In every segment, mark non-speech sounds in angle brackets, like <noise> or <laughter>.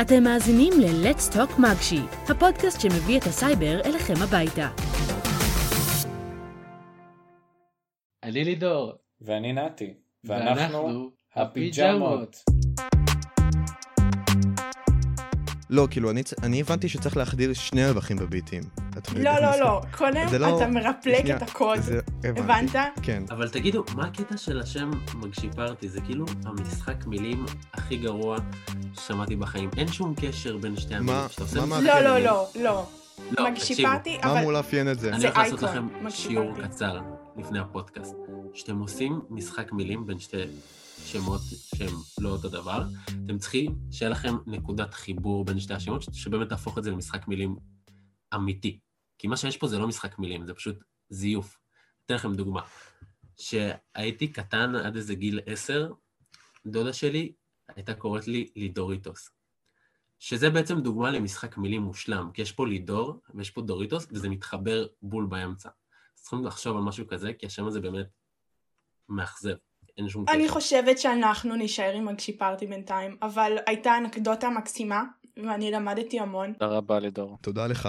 אתם מאזינים ל-Let's Talk מגשי, הפודקאסט שמביא את הסייבר אליכם הביתה. אני לידור. ואני נתי. ואנחנו הפיג'מות. לא, כאילו, אני, אני הבנתי שצריך להחדיר שני רווחים בביטים. לא, לא, לא, קודם לא- אתה מרפלק שנייה, את הקוד, זה- הבנת? כן. אבל תגידו, מה הקטע של השם מגשי פארטי? זה כאילו המשחק מילים הכי גרוע ששמעתי בחיים. אין שום קשר בין שתי המילים. מה- שאתה עושה מה לא, לא, מילים. לא, לא. לא, מגשי תקשיבו, פארטי, מה אבל... אמור לאפיין את זה? אני הולך לעשות לכם שיעור. קצר לפני הפודקאסט. שאתם עושים משחק מילים בין שתי שמות שהם לא אותו דבר, אתם צריכים שיהיה לכם נקודת חיבור בין שתי השמות, שבאמת תהפוך את זה למשחק מילים אמיתי. כי מה שיש פה זה לא משחק מילים, זה פשוט זיוף. אתן לכם דוגמה. כשהייתי קטן עד איזה גיל עשר, דודה שלי הייתה קוראת לי לידוריטוס. שזה בעצם דוגמה למשחק מילים מושלם, כי יש פה לידור ויש פה דוריטוס, וזה מתחבר בול באמצע. צריכים לחשוב על משהו כזה, כי השם הזה באמת מאכזב, אין שום קשר. אני חושבת שאנחנו נישאר עם מגשי פארטי בינתיים, אבל הייתה אנקדוטה מקסימה, ואני למדתי המון. תודה רבה לידור. תודה לך.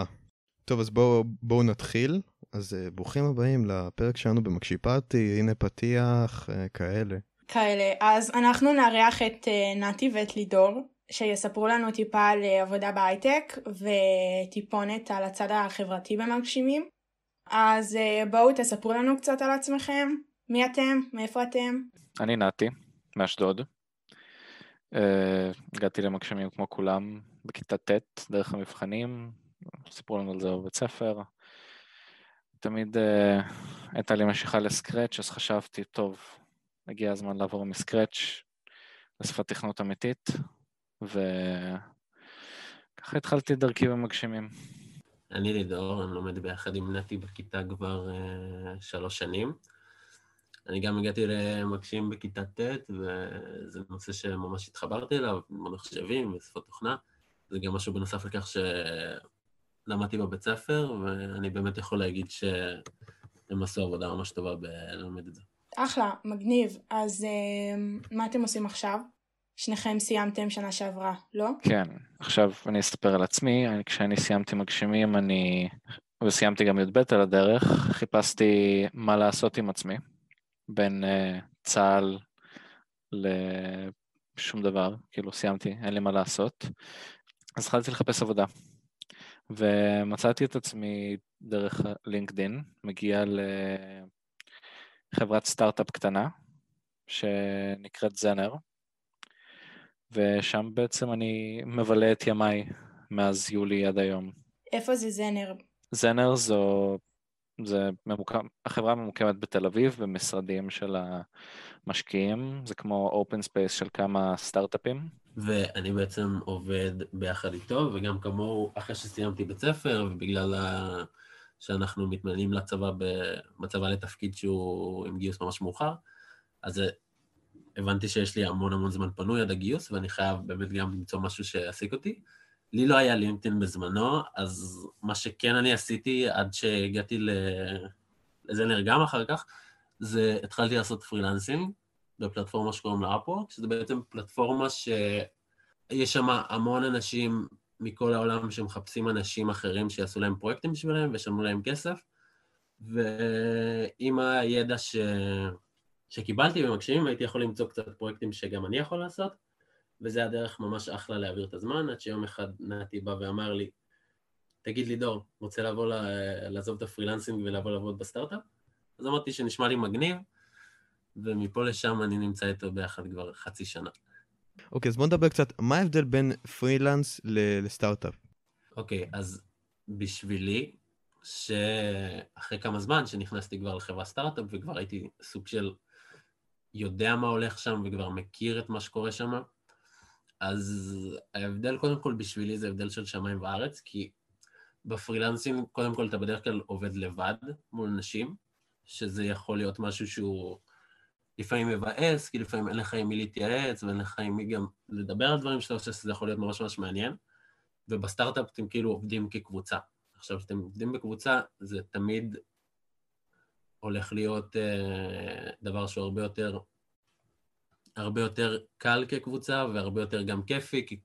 טוב, אז בואו בוא נתחיל. אז uh, ברוכים הבאים לפרק שלנו במקשי פארטי, הנה פתיח, uh, כאלה. כאלה. אז אנחנו נארח את uh, נתי ואת לידור, שיספרו לנו טיפה על עבודה בהייטק, וטיפונת על הצד החברתי במגשימים. אז בואו תספרו לנו קצת על עצמכם. מי אתם? מאיפה אתם? אני נתי, מאשדוד. אה, הגעתי למגשמים כמו כולם בכיתה ט', דרך המבחנים, סיפרו לנו על זה בבית ספר. תמיד אה, הייתה לי משיכה לסקרץ', אז חשבתי, טוב, הגיע הזמן לעבור מסקרץ' לשפת תכנות אמיתית, וככה התחלתי את דרכי במגשימים. אני לידור, אני לומד ביחד עם נתי בכיתה כבר uh, שלוש שנים. אני גם הגעתי למקשים בכיתה ט', וזה נושא שממש התחברתי אליו, מחשבים ושפות תוכנה. זה גם משהו בנוסף לכך שלמדתי בבית ספר, ואני באמת יכול להגיד שהם עשו עבודה ממש טובה בללמד את זה. אחלה, מגניב. אז uh, מה אתם עושים עכשיו? שניכם סיימתם שנה שעברה, לא? כן, עכשיו אני אספר על עצמי, אני, כשאני סיימתי מגשימים, אני, וסיימתי גם י"ב על הדרך, חיפשתי מה לעשות עם עצמי, בין uh, צה"ל לשום דבר, כאילו סיימתי, אין לי מה לעשות, אז התחלתי לחפש עבודה, ומצאתי את עצמי דרך לינקדין, מגיע לחברת סטארט-אפ קטנה, שנקראת זנר, ושם בעצם אני מבלה את ימיי מאז יולי עד היום. איפה זה זנר? זנר זו, זה ממוקם, החברה ממוקמת בתל אביב במשרדים של המשקיעים, זה כמו open space של כמה סטארט-אפים. ואני בעצם עובד ביחד איתו, וגם כמוהו, אחרי שסיימתי בית ספר, ובגלל ה... שאנחנו מתמנים לצבא בצבא לתפקיד שהוא עם גיוס ממש מאוחר, אז הבנתי שיש לי המון המון זמן פנוי עד הגיוס, ואני חייב באמת גם למצוא משהו שיעסיק אותי. לי לא היה לינקדאין בזמנו, אז מה שכן אני עשיתי עד שהגעתי לזנר גם אחר כך, זה התחלתי לעשות פרילנסינג בפלטפורמה שקוראים לה אפוורק, שזה בעצם פלטפורמה שיש שם המון אנשים מכל העולם שמחפשים אנשים אחרים שיעשו להם פרויקטים בשבילם וישלמו להם כסף, ועם הידע ש... שקיבלתי במקשיבים, הייתי יכול למצוא קצת פרויקטים שגם אני יכול לעשות, וזה הדרך ממש אחלה להעביר את הזמן, עד שיום אחד נתי בא ואמר לי, תגיד לי דור, רוצה לבוא, לעזוב את ה freelancing ולבוא לעבוד בסטארט-אפ? אז אמרתי שנשמע לי מגניב, ומפה לשם אני נמצא איתו ביחד כבר חצי שנה. אוקיי, אז בוא נדבר קצת, מה ההבדל בין פרילנס ל- לסטארט-אפ? אוקיי, אז בשבילי, שאחרי כמה זמן שנכנסתי כבר לחברה סטארט-אפ וכבר הייתי סוג של יודע מה הולך שם וכבר מכיר את מה שקורה שם, אז ההבדל קודם כל בשבילי זה הבדל של שמיים וארץ, כי בפרילנסים קודם כל אתה בדרך כלל עובד לבד מול נשים, שזה יכול להיות משהו שהוא לפעמים מבאס, כי לפעמים אין לך עם מי להתייעץ ואין לך עם מי גם לדבר על דברים שאתה חושב שזה יכול להיות ממש ממש מעניין, ובסטארט-אפ אתם כאילו עובדים כקבוצה. עכשיו, כשאתם עובדים בקבוצה, זה תמיד הולך להיות uh, דבר שהוא הרבה יותר, הרבה יותר קל כקבוצה והרבה יותר גם כיפי, כי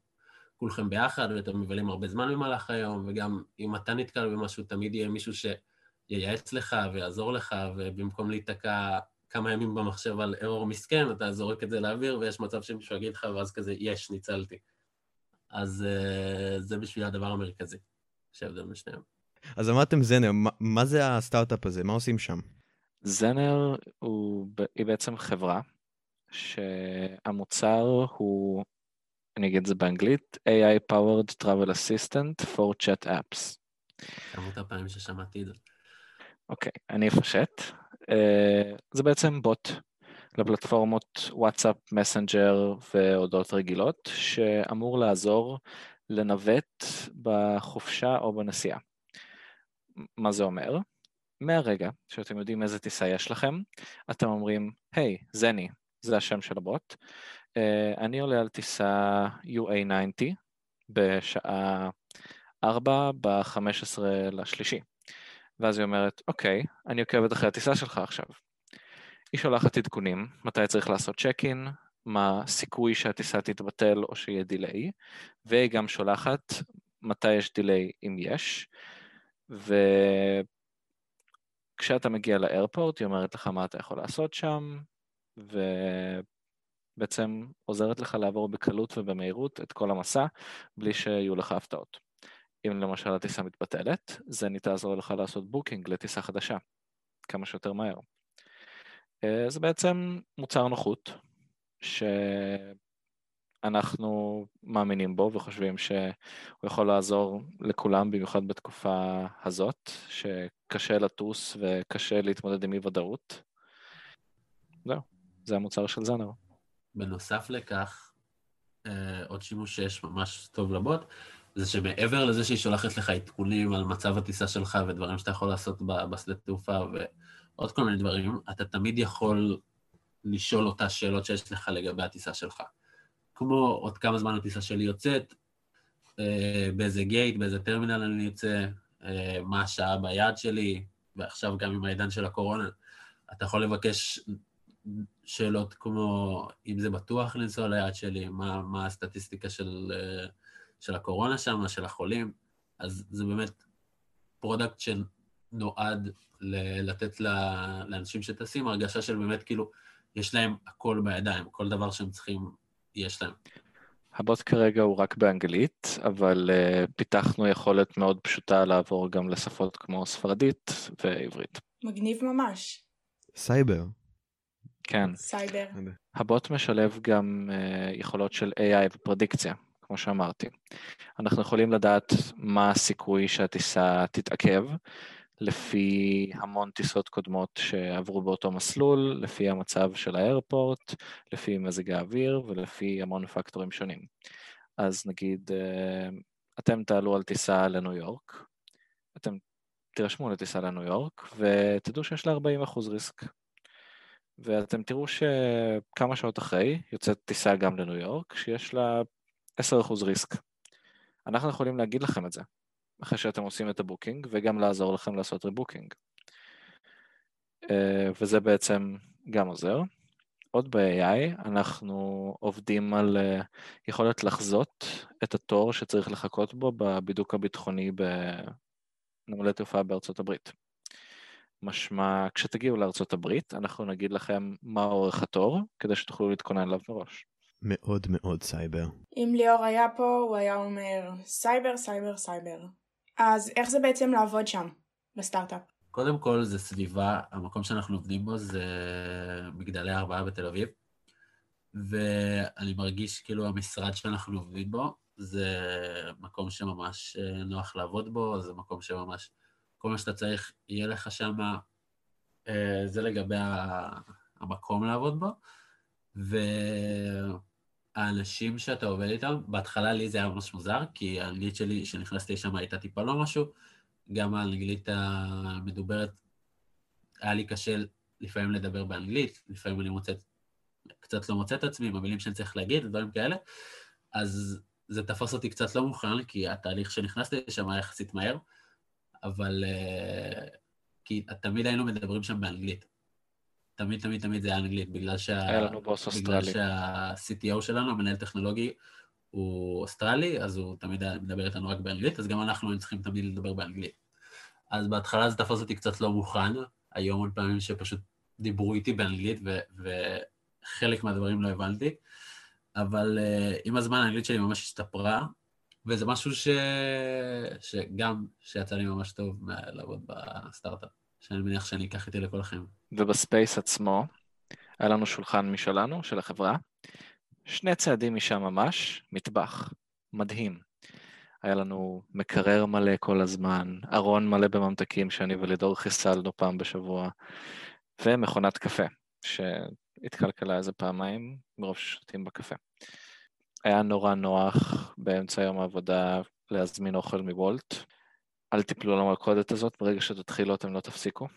כולכם ביחד ואתם מבלים הרבה זמן במהלך היום, וגם אם אתה נתקל במשהו, תמיד יהיה מישהו שייעץ לך ויעזור לך, ובמקום להיתקע כמה ימים במחשב על ארור מסכן, אתה זורק את זה לאוויר, ויש מצב שמישהו יגיד לך, ואז כזה, יש, ניצלתי. אז uh, זה בשביל הדבר המרכזי, שהבדל בין שניהם. אז אמרתם זנר, מה, מה זה הסטארט-אפ הזה? מה עושים שם? זנר הוא, היא בעצם חברה שהמוצר הוא, אני אגיד את זה באנגלית, AI Powered Travel Assistant for Chat Apps. כמות הפעמים ששמעתי את זה. אוקיי, אני אפשט. Uh, זה בעצם בוט לפלטפורמות וואטסאפ, מסנג'ר והודעות רגילות, שאמור לעזור לנווט בחופשה או בנסיעה. מה זה אומר? מהרגע שאתם יודעים איזה טיסה יש לכם, אתם אומרים, היי, hey, זני, זה השם של הבוט, uh, אני עולה על טיסה UA90 בשעה 4 ב-15 לשלישי. ואז היא אומרת, אוקיי, אני עוקבת אחרי הטיסה שלך עכשיו. היא שולחת עדכונים, מתי צריך לעשות צ'ק אין, מה הסיכוי שהטיסה תתבטל או שיהיה דיליי, והיא גם שולחת מתי יש delay אם יש, וכשאתה מגיע ל airport היא אומרת לך מה אתה יכול לעשות שם, ובעצם עוזרת לך לעבור בקלות ובמהירות את כל המסע, בלי שיהיו לך הפתעות. אם למשל הטיסה מתבטלת, זה תעזור לך לעשות booking לטיסה חדשה, כמה שיותר מהר. אה, זה בעצם מוצר נוחות, שאנחנו מאמינים בו וחושבים שהוא יכול לעזור לכולם, במיוחד בתקופה הזאת, שקשה לטוס וקשה להתמודד עם אי ודאות. זהו, זה המוצר של זנר. בנוסף לכך, אה, עוד שימוש שיש ממש טוב לבוט, זה שמעבר לזה שהיא שולחת לך עדכונים על מצב הטיסה שלך ודברים שאתה יכול לעשות בשדה תעופה ועוד כל מיני דברים, אתה תמיד יכול לשאול אותה שאלות שיש לך לגבי הטיסה שלך. כמו עוד כמה זמן הטיסה שלי יוצאת, אה, באיזה gate, באיזה טרמינל אני יוצא, אה, מה השעה ביעד שלי, ועכשיו גם עם העידן של הקורונה, אתה יכול לבקש שאלות כמו אם זה בטוח לנסוע ליעד שלי, מה, מה הסטטיסטיקה של... אה, של הקורונה שם, של החולים, אז זה באמת product שנועד לתת לאנשים שטסים הרגשה של באמת כאילו, יש להם הכל בידיים, כל דבר שהם צריכים, יש להם. הבוט כרגע הוא רק באנגלית, אבל אה, פיתחנו יכולת מאוד פשוטה לעבור גם לשפות כמו ספרדית ועברית. מגניב ממש. סייבר. כן. סייבר. הבוט משלב גם אה, יכולות של AI ופרדיקציה, כמו שאמרתי. אנחנו יכולים לדעת מה הסיכוי שהטיסה תתעכב, לפי המון טיסות קודמות שעברו באותו מסלול, לפי המצב של האיירפורט, לפי מזג האוויר ולפי המון פקטורים שונים. אז נגיד, אה, אתם תעלו על טיסה לניו יורק, אתם תירשמו לטיסה לניו יורק ותדעו שיש לה 40% ריסק. ואתם תראו שכמה שעות אחרי יוצאת טיסה גם לניו יורק, שיש לה 10% ריסק. אנחנו יכולים להגיד לכם את זה, אחרי שאתם עושים את ה booking, וגם לעזור לכם לעשות rebooking. אה, וזה בעצם גם עוזר. עוד ב-AI אנחנו עובדים על אה, יכולת לחזות את התור שצריך לחכות בו בבידוק הביטחוני בנמלי תעופה בארצות הברית. משמע, כשתגיעו לארצות הברית, אנחנו נגיד לכם מה אורך התור, כדי שתוכלו להתכונן אליו מראש. מאוד מאוד סייבר. אם ליאור היה פה, הוא היה אומר סייבר, סייבר, סייבר. אז איך זה בעצם לעבוד שם, בסטארט-אפ? קודם כל, זה סביבה, המקום שאנחנו עובדים בו זה מגדלי הארבעה בתל אביב, ואני מרגיש כאילו המשרד שאנחנו עובדים בו זה מקום שממש אה, נוח לעבוד בו, זה מקום שממש, כל מה שאתה צריך יהיה לך שם, אה, זה לגבי המקום לעבוד בו. ו... האנשים שאתה עובד איתם, בהתחלה לי זה היה ממש מוזר, כי האנגלית שלי, כשנכנסתי לשם הייתה טיפה לא משהו, גם האנגלית המדוברת, היה לי קשה לפעמים לדבר באנגלית, לפעמים אני מוצא, קצת לא מוצא את עצמי עם המילים שאני צריך להגיד, דברים כאלה, אז זה תפס אותי קצת לא מוכן, כי התהליך שנכנסתי לשם היה יחסית מהר, אבל... אה, כי תמיד היינו מדברים שם באנגלית. תמיד, תמיד, תמיד זה היה אנגלית, בגלל שה... היה לנו בוס אוסטרלי. בגלל שה-CTO שלנו, המנהל טכנולוגי, הוא אוסטרלי, אז הוא תמיד מדבר איתנו רק באנגלית, אז גם אנחנו היינו צריכים תמיד לדבר באנגלית. אז בהתחלה זה תפס אותי קצת לא מוכן, היו המון פעמים שפשוט דיברו איתי באנגלית, ו- וחלק מהדברים לא הבנתי, אבל uh, עם הזמן האנגלית שלי ממש השתפרה, וזה משהו ש... שגם, שיצא לי ממש טוב לעבוד בסטארט-אפ, שאני מניח שאני אקח איתי לכל החיים. ובספייס עצמו, היה לנו שולחן משלנו, של החברה, שני צעדים משם ממש, מטבח, מדהים. היה לנו מקרר מלא כל הזמן, ארון מלא בממתקים שאני ולידור חיסלנו פעם בשבוע, ומכונת קפה, שהתקלקלה איזה פעמיים מרוב ששותים בקפה. היה נורא נוח באמצע יום העבודה להזמין אוכל מוולט. אל תיפלו למלכודת הזאת, ברגע שתתחילו אתם לא תפסיקו.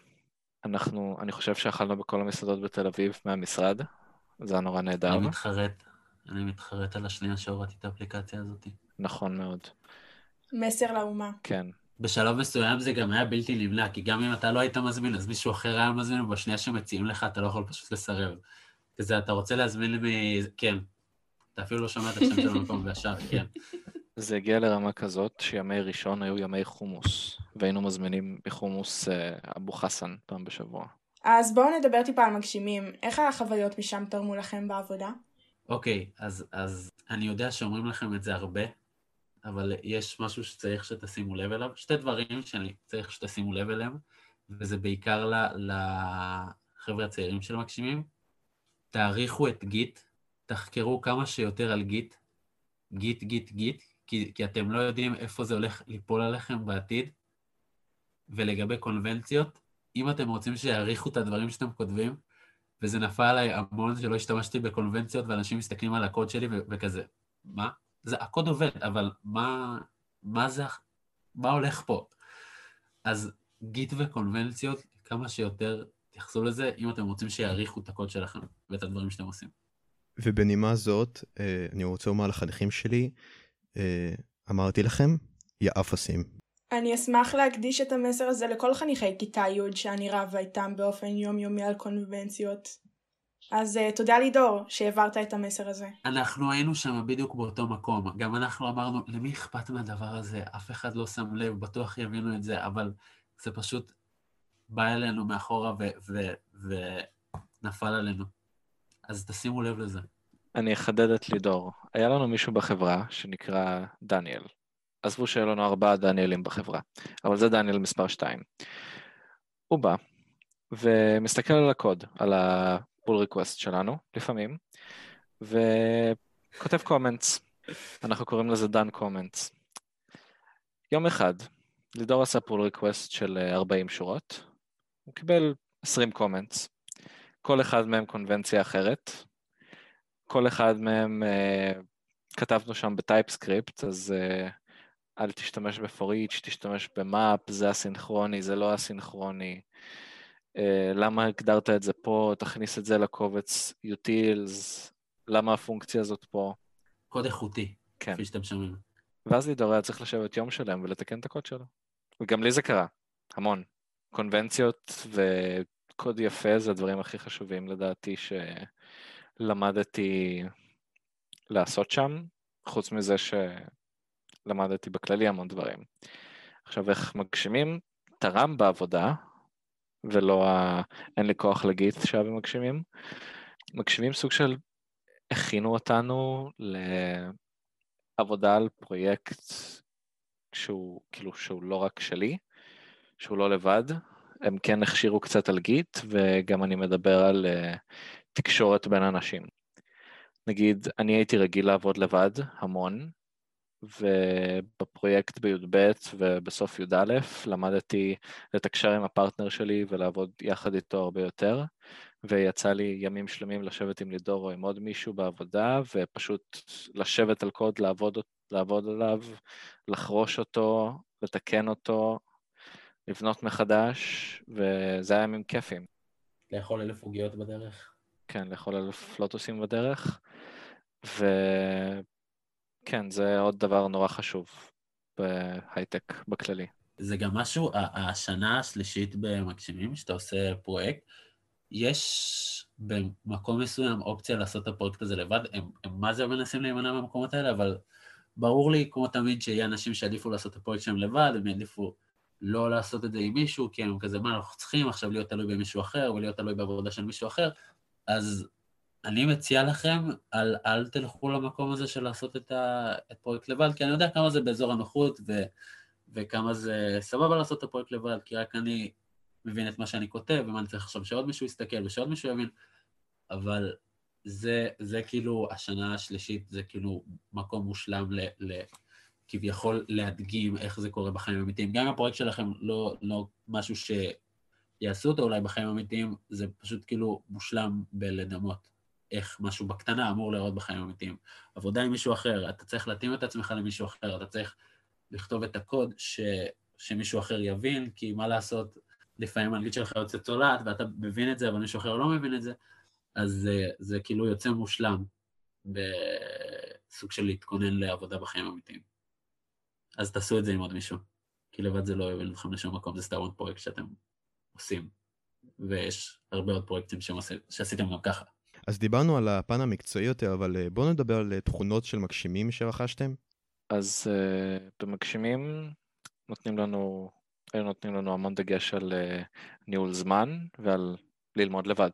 אנחנו, אני חושב שאכלנו בכל המסעדות בתל אביב מהמשרד, זה היה נורא נהדר. אני מתחרט, אני מתחרט על השנייה שהורדתי את האפליקציה הזאת. נכון מאוד. מסר לאומה. כן. בשלב מסוים זה גם היה בלתי נמנע, כי גם אם אתה לא היית מזמין, אז מישהו אחר היה מזמין, ובשנייה שמציעים לך, אתה לא יכול פשוט לסרב. כזה, אתה רוצה להזמין מ... כן. אתה אפילו לא שומע את השם של המקום וישר, כן. זה הגיע לרמה כזאת שימי ראשון היו ימי חומוס, והיינו מזמינים בחומוס אה, אבו חסן פעם בשבוע. אז בואו נדבר טיפה על מגשימים. איך החוויות משם תרמו לכם בעבודה? אוקיי, אז, אז אני יודע שאומרים לכם את זה הרבה, אבל יש משהו שצריך שתשימו לב אליו, שתי דברים שאני צריך שתשימו לב אליהם, וזה בעיקר לחבר'ה הצעירים של מגשימים. תעריכו את גיט, תחקרו כמה שיותר על גיט, גיט, גיט, גיט, כי, כי אתם לא יודעים איפה זה הולך ליפול עליכם בעתיד. ולגבי קונבנציות, אם אתם רוצים שיעריכו את הדברים שאתם כותבים, וזה נפל עליי המון שלא השתמשתי בקונבנציות, ואנשים מסתכלים על הקוד שלי ו- וכזה, מה? זה, הקוד עובד, אבל מה, מה זה, מה הולך פה? אז גיט וקונבנציות, כמה שיותר תתייחסו לזה, אם אתם רוצים שיעריכו את הקוד שלכם ואת הדברים שאתם עושים. ובנימה זאת, אה, אני רוצה לומר לחניכים שלי, אה, אמרתי לכם, יא אפסים. אני אשמח להקדיש את המסר הזה לכל חניכי כיתה י' שאני רבה איתם באופן יומיומי על קונבנציות. אז uh, תודה לידור שהעברת את המסר הזה. אנחנו היינו שם בדיוק באותו מקום. גם אנחנו אמרנו, למי אכפת מהדבר הזה? אף אחד לא שם לב, בטוח יבינו את זה, אבל זה פשוט בא אלינו מאחורה ונפל עלינו. אז תשימו לב לזה. אני אחדד את לידור. היה לנו מישהו בחברה שנקרא דניאל. עזבו שהיו לנו ארבעה דניאלים בחברה, אבל זה דניאל מספר 2. הוא בא ומסתכל על הקוד, על הפול ריקווסט שלנו, לפעמים, וכותב comments. אנחנו קוראים לזה דן comments. יום אחד, לידור עשה pull request של 40 שורות, הוא קיבל 20 comments, כל אחד מהם קונבנציה אחרת, כל אחד מהם אה, כתבנו שם ב TypeScript, אז אה, אל תשתמש ב forEach, תשתמש ב map, זה הסינכרוני, זה לא הסינכרוני. Uh, למה הגדרת את זה פה, תכניס את זה לקובץ utils, למה הפונקציה הזאת פה. קוד איכותי, כן. כפי שאתם שומעים. ואז לידור היה צריך לשבת יום שלם ולתקן את הקוד שלו. וגם לי זה קרה, המון. קונבנציות וקוד יפה זה הדברים הכי חשובים לדעתי שלמדתי לעשות שם, חוץ מזה שלמדתי בכללי המון דברים. עכשיו איך מגשימים תרם בעבודה, ולא ה... אין לי כוח להגיד שהיה במגשימים. מגשימים סוג של הכינו אותנו לעבודה על פרויקט שהוא כאילו שהוא לא רק שלי, שהוא לא לבד, הם כן הכשירו קצת על גיט, וגם אני מדבר על uh, תקשורת בין אנשים. נגיד, אני הייתי רגיל לעבוד לבד המון, ובפרויקט בי"ב ובסוף י"א למדתי לתקשר עם הפרטנר שלי ולעבוד יחד איתו הרבה יותר, ויצא לי ימים שלמים לשבת עם לידור או עם עוד מישהו בעבודה, ופשוט לשבת על קוד, לעבוד, לעבוד עליו, לחרוש אותו, לתקן אותו, לבנות מחדש, וזה היה ימים כיפים. לאכול אלף עוגיות בדרך. כן, לאכול אלף לוטוסים בדרך, וכן, זה עוד דבר נורא חשוב בהייטק בכללי. זה גם משהו, השנה השלישית במגשימים, שאתה עושה פרויקט, יש במקום מסוים אופציה לעשות את הפרויקט הזה לבד, הם, הם מה זה מנסים להימנע מהמקומות האלה, אבל ברור לי, כמו תמיד, שיהיה אנשים שיעדיפו לעשות את הפרויקט שלהם לבד, הם יעדיפו לא לעשות את זה עם מישהו, כי הם כזה, מה, אנחנו צריכים עכשיו להיות תלוי במישהו אחר, ולהיות תלוי בעבודה של מישהו אחר, אז אני מציע לכם, אל, אל תלכו למקום הזה של לעשות את, ה, את פרויקט לבד, כי אני יודע כמה זה באזור הנוחות, ו, וכמה זה סבבה לעשות את הפרויקט לבד, כי רק אני מבין את מה שאני כותב, ומה אני צריך עכשיו שעוד מישהו יסתכל ושעוד מישהו יבין, אבל זה, זה כאילו, השנה השלישית זה כאילו מקום מושלם ל, ל, כביכול להדגים איך זה קורה בחיים האמיתיים. גם אם הפרויקט שלכם לא, לא משהו שיעשו אותו אולי בחיים האמיתיים, זה פשוט כאילו מושלם בלדמות איך משהו בקטנה אמור להיראות בחיים האמיתיים. עבודה עם מישהו אחר, אתה צריך להתאים את עצמך למישהו אחר, אתה צריך לכתוב את הקוד ש, שמישהו אחר יבין, כי מה לעשות, לפעמים האנגלית שלך יוצאת צולעת ואתה מבין את זה, אבל מישהו אחר לא מבין את זה, אז זה, זה כאילו יוצא מושלם בסוג של להתכונן לעבודה בחיים האמיתיים. אז תעשו את זה עם עוד מישהו, כי לבד זה לא יוביל אתכם לשום מקום, זה סתם עוד פרויקט שאתם עושים, ויש הרבה עוד פרויקטים שעשיתם גם ככה. אז דיברנו על הפן המקצועי יותר, אבל אה, בואו נדבר על אה, תכונות של מגשימים שרכשתם. אז uh, במגשימים נותנים לנו, היו נותנים לנו המון דגש על uh, ניהול זמן ועל ללמוד לבד.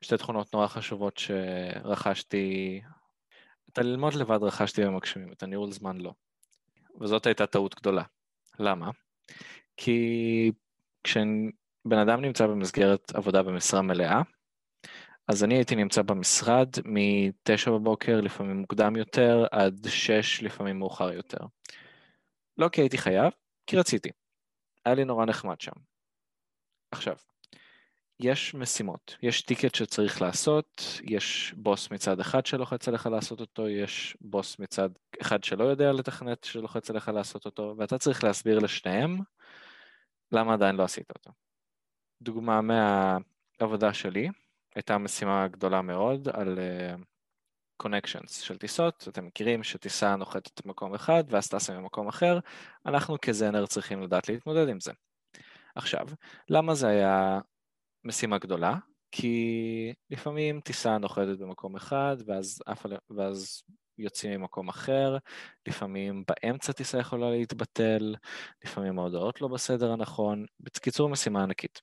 שתי תכונות נורא חשובות שרכשתי, את הללמוד לבד רכשתי במגשימים, את הניהול זמן לא. וזאת הייתה טעות גדולה. למה? כי כשבן אדם נמצא במסגרת עבודה במשרה מלאה, אז אני הייתי נמצא במשרד מ-9 בבוקר, לפעמים מוקדם יותר, עד 6, לפעמים מאוחר יותר. לא כי הייתי חייב, כי רציתי. היה לי נורא נחמד שם. עכשיו, יש משימות, יש טיקט שצריך לעשות, יש בוס מצד אחד שלוחץ עליך לעשות אותו, יש בוס מצד אחד שלא יודע לתכנת שלוחץ עליך לעשות אותו, ואתה צריך להסביר לשניהם למה עדיין לא עשית אותו. דוגמה מהעבודה שלי, הייתה משימה גדולה מאוד על קונקשנס uh, של טיסות, אתם מכירים שטיסה נוחתת במקום אחד ואז טסה ממקום אחר, אנחנו כזנר צריכים לדעת להתמודד עם זה. עכשיו, למה זה היה משימה גדולה? כי לפעמים טיסה נוחתת במקום אחד ואז, אף, ואז יוצאים ממקום אחר, לפעמים באמצע טיסה יכולה להתבטל, לפעמים ההודעות לא בסדר הנכון, בקיצור משימה ענקית.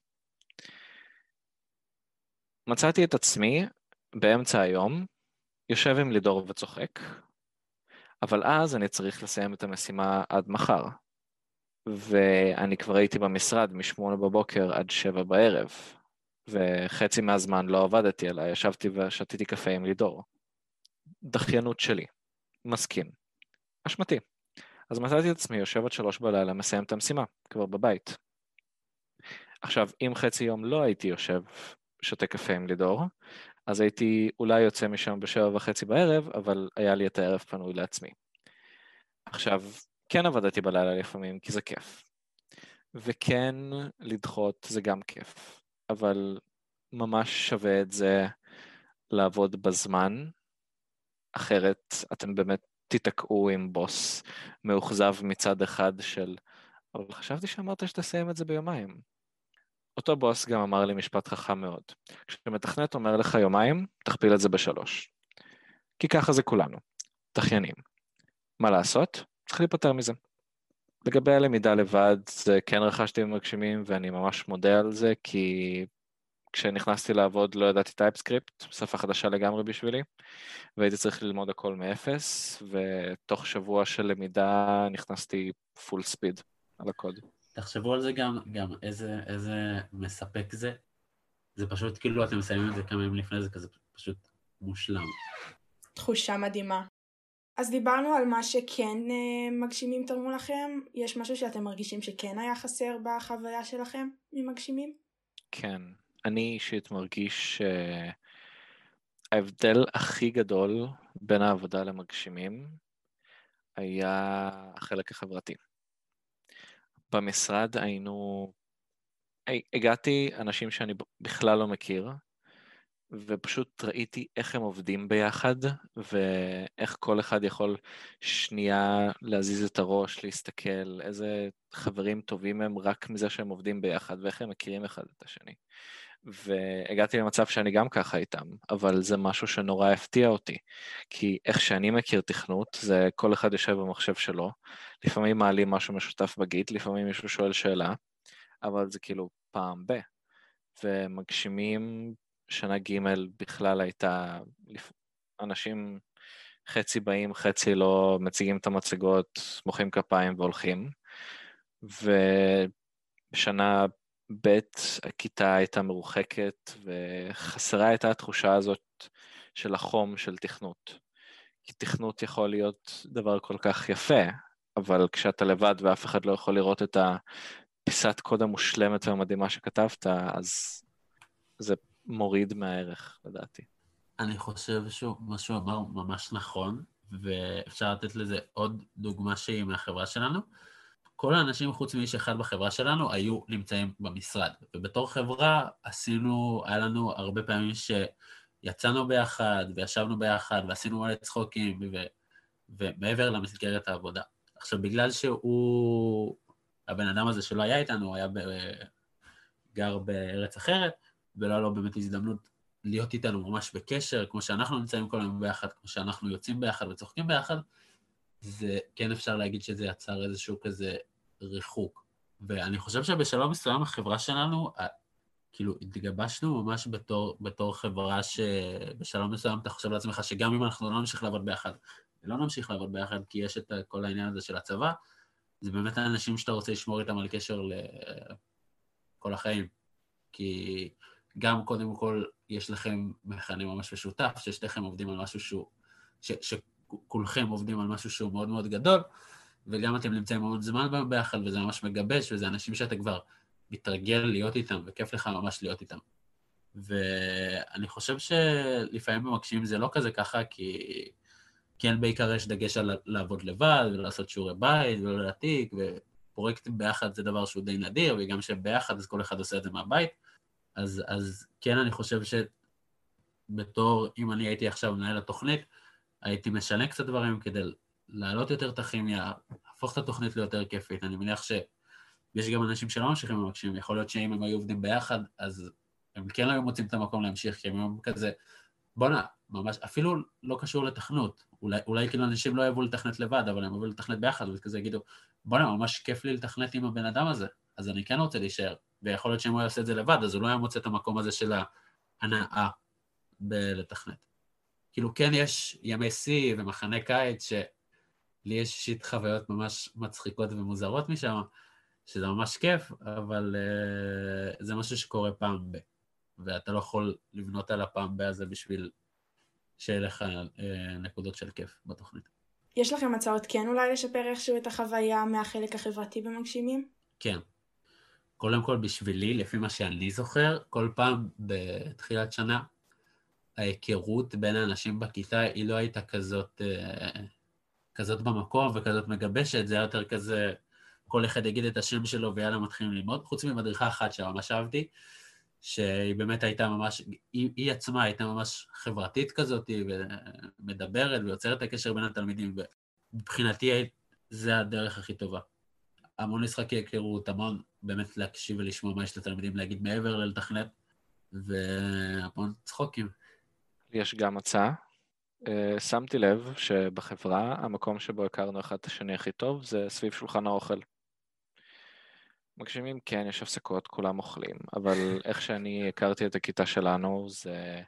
מצאתי את עצמי באמצע היום, יושב עם לידור וצוחק, אבל אז אני צריך לסיים את המשימה עד מחר. ואני כבר הייתי במשרד משמונה בבוקר עד שבע בערב, וחצי מהזמן לא עבדתי, אלא ישבתי ושתיתי קפה עם לידור. דחיינות שלי, מסכים. אשמתי. אז מצאתי את עצמי יושב עד שלוש בלילה, מסיים את המשימה, כבר בבית. עכשיו, אם חצי יום לא הייתי יושב שותה קפה עם לידור, אז הייתי אולי יוצא משם בשבע וחצי בערב, אבל היה לי את הערב פנוי לעצמי. עכשיו, כן עבדתי בלילה לפעמים, כי זה כיף. וכן, לדחות זה גם כיף, אבל ממש שווה את זה לעבוד בזמן, אחרת אתם באמת תיתקעו עם בוס מאוכזב מצד אחד של, אבל חשבתי שאמרת שתסיים את זה ביומיים. אותו בוס גם אמר לי משפט חכם מאוד. כשמתכנת אומר לך יומיים, תכפיל את זה בשלוש. כי ככה זה כולנו, דחיינים. מה לעשות? צריך להיפטר מזה. לגבי הלמידה לבד, זה כן רכשתי במגשימים ואני ממש מודה על זה, כי כשנכנסתי לעבוד לא ידעתי TypeScript, שפה חדשה לגמרי בשבילי, והייתי צריך ללמוד הכל מאפס, ותוך שבוע של למידה נכנסתי full speed על הקוד. תחשבו על זה גם, גם איזה, איזה מספק זה. זה פשוט כאילו אתם מסיימים את זה כמה ימים לפני זה, כזה פשוט מושלם. תחושה מדהימה. אז דיברנו על מה שכן אה, מגשימים תרמו לכם, יש משהו שאתם מרגישים שכן היה חסר בחוויה שלכם ממגשימים? כן, אני אישית מרגיש שההבדל הכי גדול בין העבודה למגשימים היה החלק החברתי. במשרד היינו, הגעתי אנשים שאני בכלל לא מכיר, ופשוט ראיתי איך הם עובדים ביחד, ואיך כל אחד יכול שנייה להזיז את הראש, להסתכל, איזה חברים טובים הם רק מזה שהם עובדים ביחד, ואיך הם מכירים אחד את השני. והגעתי למצב שאני גם ככה איתם, אבל זה משהו שנורא הפתיע אותי, כי איך שאני מכיר תכנות, זה כל אחד יושב במחשב שלו, לפעמים מעלים משהו משותף בגיט, לפעמים מישהו שואל שאלה, אבל זה כאילו פעם ב. ומגשימים שנה ג' בכלל הייתה, אנשים חצי באים, חצי לא, מציגים את המצגות, מוחאים כפיים והולכים. ובשנה ב' הכיתה הייתה מרוחקת, וחסרה הייתה התחושה הזאת של החום של תכנות. כי תכנות יכול להיות דבר כל כך יפה, אבל כשאתה לבד ואף אחד לא יכול לראות את הפיסת קוד המושלמת והמדהימה שכתבת, אז זה מוריד מהערך, לדעתי. אני חושב שהוא, מה שהוא אמר ממש נכון, ואפשר לתת לזה עוד דוגמה שהיא מהחברה שלנו. כל האנשים חוץ מאיש אחד בחברה שלנו היו נמצאים במשרד. ובתור חברה עשינו, היה לנו הרבה פעמים שיצאנו ביחד, וישבנו ביחד, ועשינו מלא צחוקים, ו... ומעבר למסגרת העבודה. עכשיו, בגלל שהוא, הבן אדם הזה שלא היה איתנו, הוא היה ב... גר בארץ אחרת, ולא לו באמת הזדמנות להיות איתנו ממש בקשר, כמו שאנחנו נמצאים כל היום ביחד, כמו שאנחנו יוצאים ביחד וצוחקים ביחד, זה כן אפשר להגיד שזה יצר איזשהו כזה ריחוק. ואני חושב שבשלב מסוים החברה שלנו, כאילו התגבשנו ממש בתור, בתור חברה שבשלב מסוים אתה חושב לעצמך שגם אם אנחנו לא נמשיך לעבוד ביחד, ולא נמשיך לעבוד ביחד כי יש את כל העניין הזה של הצבא, זה באמת האנשים שאתה רוצה לשמור איתם על קשר לכל החיים. כי גם קודם כל יש לכם מכנה ממש משותף, ששתיכם עובדים על משהו שהוא, ש, שכולכם עובדים על משהו שהוא מאוד מאוד גדול, וגם אתם נמצאים מאוד זמן ביחד, וזה ממש מגבש, וזה אנשים שאתה כבר מתרגל להיות איתם, וכיף לך ממש להיות איתם. ואני חושב שלפעמים במקשיבים זה לא כזה ככה, כי כן בעיקר יש דגש על לעבוד לבד, ולעשות שיעורי בית, ולא להעתיק, ופרויקטים ביחד זה דבר שהוא די נדיר, וגם שביחד אז כל אחד עושה את זה מהבית. אז, אז כן, אני חושב שבתור, אם אני הייתי עכשיו מנהל התוכנית, הייתי משנה קצת דברים כדי להעלות יותר את הכימיה, להפוך את התוכנית ליותר כיפית. אני מניח שיש גם אנשים שלא ממשיכים במקשיבים, יכול להיות שאם הם היו עובדים ביחד, אז הם כן היו מוצאים את המקום להמשיך, כי הם היו כזה, בואנה, ממש, אפילו לא קשור לתכנות. אולי, אולי כאילו אנשים לא יבואו לתכנת לבד, אבל הם יבואו לתכנת ביחד, וכזה יגידו, בואנה, ממש כיף לי לתכנת עם הבן אדם הזה, אז אני כן רוצה להישאר. ויכול להיות שאם הוא היה עושה את זה לבד, אז הוא לא היה מוצא את המקום הזה של ההנאה בלתכנת. כאילו, כן יש ימי שיא ומחנה קיץ, שלי יש אישית חוויות ממש מצחיקות ומוזרות משם, שזה ממש כיף, אבל uh, זה משהו שקורה פעם ב... ואתה לא יכול לבנות על הפעם ב הזה בשביל שיהיה לך uh, נקודות של כיף בתוכנית. יש לכם הצעות כן אולי לשפר איכשהו את החוויה מהחלק החברתי במגשימים? כן. קודם כל בשבילי, לפי מה שאני זוכר, כל פעם בתחילת שנה, ההיכרות בין האנשים בכיתה היא לא הייתה כזאת, אה, כזאת במקום וכזאת מגבשת, זה היה יותר כזה, כל אחד יגיד את השם שלו ויאללה מתחילים ללמוד, חוץ ממדריכה אחת שממש אהבתי, שהיא באמת הייתה ממש, היא, היא עצמה הייתה ממש חברתית כזאת, ומדברת ויוצרת את הקשר בין התלמידים, ומבחינתי זה הדרך הכי טובה. המון משחקי היכרות, המון באמת להקשיב ולשמוע מה יש לתלמידים להגיד מעבר ללתכנת, והמון צחוקים. יש גם הצעה. Uh, שמתי לב שבחברה, המקום שבו הכרנו אחד את השני הכי טוב זה סביב שולחן האוכל. מגשימים כן, יש הפסקות, כולם אוכלים, אבל <laughs> איך שאני הכרתי את הכיתה שלנו, זה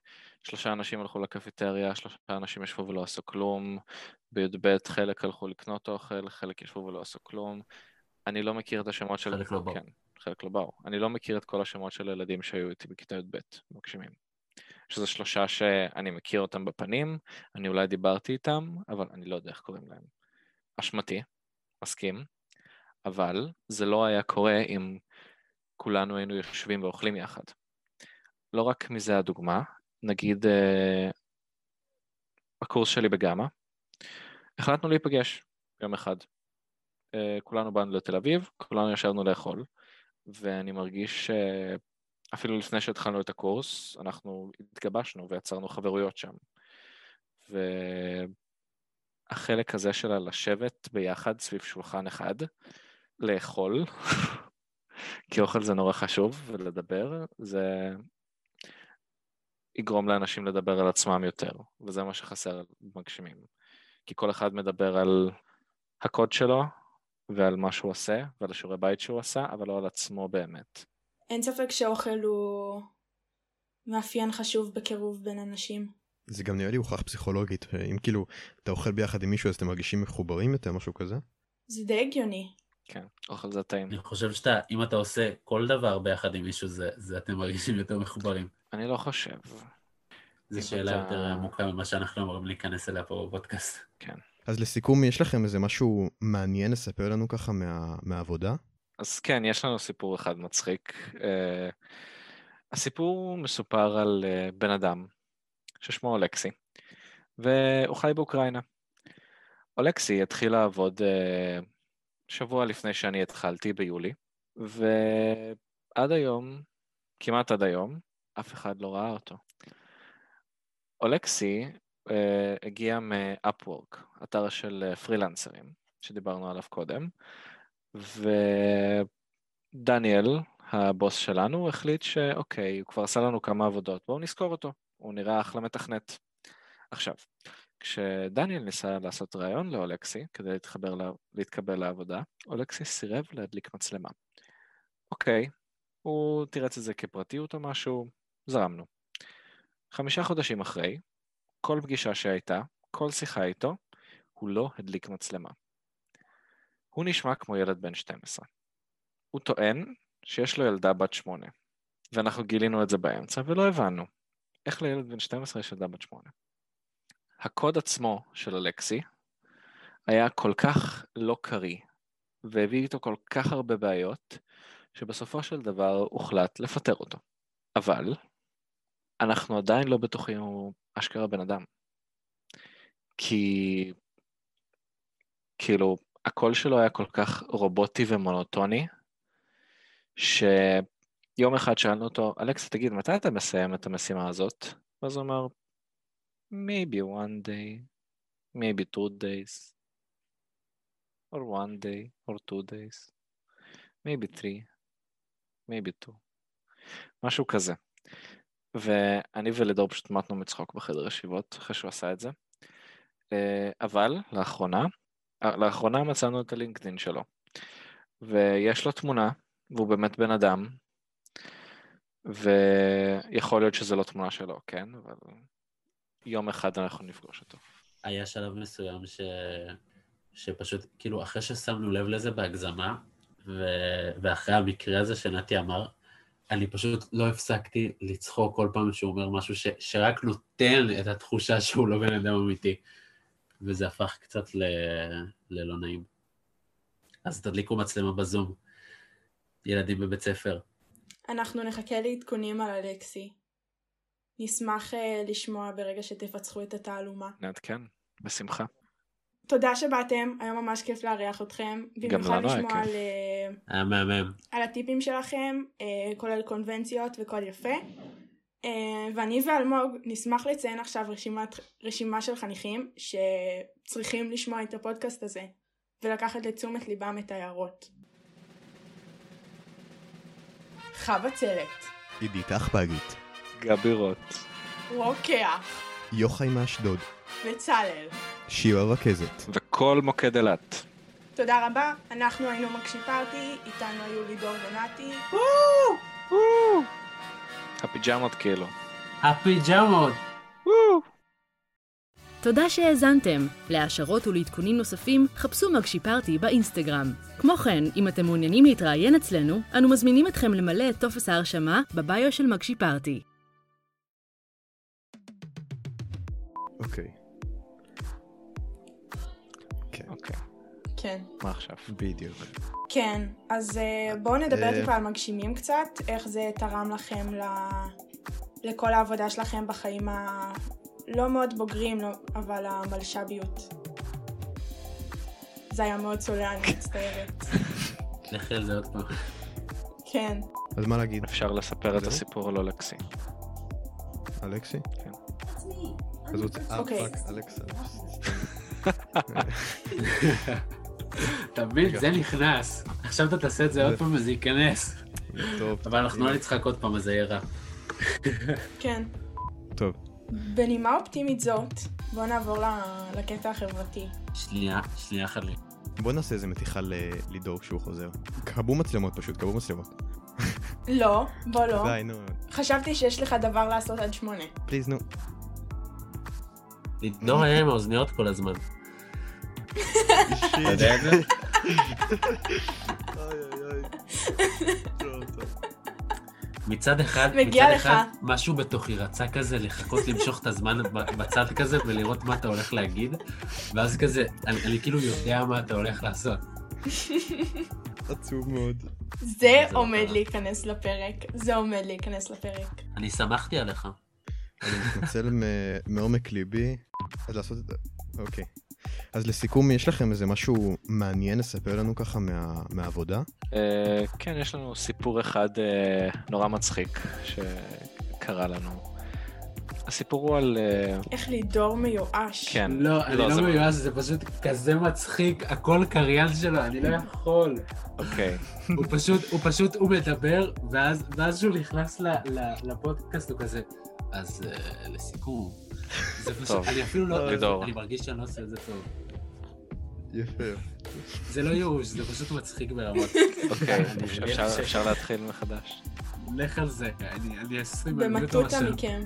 שלושה אנשים הלכו לקפיטריה, שלושה אנשים ישבו ולא עשו כלום, בי"ב חלק הלכו לקנות אוכל, חלק ישבו ולא עשו כלום, אני לא מכיר את השמות של... חלק לא באו. כן, חלק לא באו. אני לא מכיר את כל השמות של הילדים שהיו איתי בכיתה י"ב, מגשימים. שזה שלושה שאני מכיר אותם בפנים, אני אולי דיברתי איתם, אבל אני לא יודע איך קוראים להם. אשמתי, מסכים, אבל זה לא היה קורה אם כולנו היינו יושבים ואוכלים יחד. לא רק מזה הדוגמה, נגיד uh, הקורס שלי בגמא, החלטנו להיפגש יום אחד. כולנו באנו לתל אביב, כולנו ישבנו לאכול, ואני מרגיש שאפילו לפני שהתחלנו את הקורס, אנחנו התגבשנו ויצרנו חברויות שם. והחלק הזה של לשבת ביחד סביב שולחן אחד, לאכול, <laughs> כי אוכל זה נורא חשוב, ולדבר, זה יגרום לאנשים לדבר על עצמם יותר, וזה מה שחסר במגשימים. כי כל אחד מדבר על הקוד שלו, ועל מה שהוא עושה, ועל השיעורי בית שהוא עשה, אבל לא על עצמו באמת. אין ספק שאוכל הוא מאפיין חשוב בקירוב בין אנשים. זה גם נראה לי הוכח פסיכולוגית, אם כאילו אתה אוכל ביחד עם מישהו אז אתם מרגישים מחוברים יותר, משהו כזה? זה די הגיוני. כן, אוכל זה טעים. אני חושב שאתה, אם אתה עושה כל דבר ביחד עם מישהו, זה, זה אתם מרגישים יותר מחוברים. אני לא חושב. זו שאלה אתה- יותר עמוקה ממה שאנחנו אמורים להיכנס אליה פה בפודקאסט. כן. אז לסיכום, יש לכם איזה משהו מעניין לספר לנו ככה מה, מהעבודה? אז כן, יש לנו סיפור אחד מצחיק. אה, הסיפור מסופר על אה, בן אדם ששמו אולקסי, והוא חי באוקראינה. אולקסי התחיל לעבוד אה, שבוע לפני שאני התחלתי, ביולי, ועד היום, כמעט עד היום, אף אחד לא ראה אותו. אולקסי הגיע מ-Upwork, אתר של אה, פרילנסרים, שדיברנו עליו קודם, ודניאל, הבוס שלנו, החליט שאוקיי, הוא כבר עשה לנו כמה עבודות, בואו נזכור אותו, הוא נראה אחלה מתכנת. עכשיו, כשדניאל ניסה לעשות ראיון לאולקסי כדי להתחבר, לה- להתקבל לעבודה, אולקסי סירב להדליק מצלמה. אוקיי, הוא תירץ את זה כפרטיות או משהו, זרמנו. חמישה חודשים אחרי, כל פגישה שהייתה, כל שיחה איתו, הוא לא הדליק מצלמה. הוא נשמע כמו ילד בן 12. הוא טוען שיש לו ילדה בת 8, ואנחנו גילינו את זה באמצע ולא הבנו. איך לילד בן 12 יש ילדה בת 8? הקוד עצמו של אלכסי היה כל כך לא קריא, והביא איתו כל כך הרבה בעיות, שבסופו של דבר הוחלט לפטר אותו. אבל, אנחנו עדיין לא בטוחים הוא אשכרה בן אדם. כי, כאילו, הקול שלו היה כל כך רובוטי ומונוטוני, שיום אחד שאלנו אותו, אלכסה, תגיד, מתי אתה מסיים את המשימה הזאת? ואז הוא אמר, maybe one day, maybe two days, or one day, or two days, maybe three, maybe two, משהו כזה. ואני ולידור פשוט מתנו מצחוק בחדר ישיבות אחרי שהוא עשה את זה. אה, אבל לאחרונה, אה, לאחרונה מצאנו את הלינקדאין שלו, ויש לו תמונה, והוא באמת בן אדם, ויכול להיות שזו לא תמונה שלו, כן? אבל יום אחד אנחנו נפגוש אותו. היה שלב מסוים ש... שפשוט, כאילו, אחרי ששמנו לב לזה בהגזמה, ו... ואחרי המקרה הזה שנתי אמר, אני פשוט לא הפסקתי לצחוק כל פעם שהוא אומר משהו ש... שרק נותן את התחושה שהוא לא בן אדם אמיתי. וזה הפך קצת ל... ללא נעים. אז תדליקו מצלמה בזום. ילדים בבית ספר. אנחנו נחכה לעדכונים על אלכסי. נשמח אה, לשמוע ברגע שתפצחו את התעלומה. נעדכן, בשמחה. תודה שבאתם, היה ממש כיף לארח אתכם. במיוחד לנו היה לשמוע כיף. על, אה, היה מהמם. על הטיפים שלכם, אה, כולל קונבנציות וקוד יפה. אה, ואני ואלמוג נשמח לציין עכשיו רשימת, רשימה של חניכים שצריכים לשמוע את הפודקאסט הזה ולקחת לתשומת ליבם את ההערות. חווה צלת, עידית אחפגית, גבי רוט. רוקח, יוחאי מאשדוד, בצלאל. שירה רכזת. וכל מוקד אילת. תודה רבה, אנחנו היינו מקשי פארטי, איתנו היו לידור ונתי. הפיג'מות כאילו. הפיג'מות! תודה שהאזנתם. להעשרות ולעדכונים נוספים, חפשו מגשי פארטי באינסטגרם. כמו כן, אם אתם מעוניינים להתראיין אצלנו, אנו מזמינים אתכם למלא את טופס ההרשמה בביו של מגשי פארטי. אוקיי. כן, אוקיי, כן. מה עכשיו? בדיוק. כן, אז אה, בואו נדבר אה. טיפה על מגשימים קצת, איך זה תרם לכם ל... לכל העבודה שלכם בחיים הלא מאוד בוגרים, לא... אבל המלש"ביות. זה היה מאוד צולע, אני מצטערת. <laughs> לכי על זה עוד פעם. כן. אז מה להגיד? אפשר לספר את? הסיפור על אולקסי. אלכסי? כן. אז הוא... אה, אוקיי. <laughs> fuck, אלכס. <laughs> אתה מבין? זה נכנס. עכשיו אתה תעשה את זה עוד פעם וזה ייכנס. טוב. אבל אנחנו לא נצחק עוד פעם, אז זה יהיה רע. כן. טוב. בנימה אופטימית זאת, בואו נעבור לקטע החברתי. שנייה, שנייה חלי. בוא נעשה איזה מתיחה לידור כשהוא חוזר. כבו מצלמות פשוט, כבו מצלמות. <laughs> לא, בוא לא. די, נו. חשבתי שיש לך דבר לעשות עד שמונה. פליז, נו. לידור <laughs> היה עם האוזניות כל הזמן. <laughs> אתה יודע את זה? מצד אחד, מגיע מצד לך. אחד, משהו בתוכי רצה כזה לחכות למשוך את הזמן בצד כזה ולראות מה אתה הולך להגיד, ואז כזה, אני, אני כאילו יודע מה אתה הולך לעשות. עצוב מאוד. זה לא עומד. להיכנס לפרק. זה עומד להיכנס לפרק. אני שמחתי עליך. אני מתנצל מ- מעומק ליבי. אז לעשות את זה. אוקיי. אז לסיכום, יש לכם איזה משהו מעניין לספר לנו ככה מה- מהעבודה? אה, כן, יש לנו סיפור אחד אה, נורא מצחיק שקרה לנו. הסיפור הוא על... אה, איך לידור מיואש. כן. לא, אני לא זה- מיואש, זה פשוט כזה מצחיק, הכל קריין שלו, אני לא יכול. אוקיי. הוא פשוט, הוא פשוט, הוא מדבר, ואז, ואז שהוא נכנס ל, ל, לפודקאסט הוא כזה, אז uh, לסיכום. <laughs> זה פשוט, אני אפילו לא, לידור. אני מרגיש שאני לא עושה את זה טוב. יפה. זה לא ייאוש, זה פשוט מצחיק ברמות. <laughs> אוקיי, אני אפשר- להתחיל מחדש. לך על זה, אני אני 20 אני לא במטותא. מכם.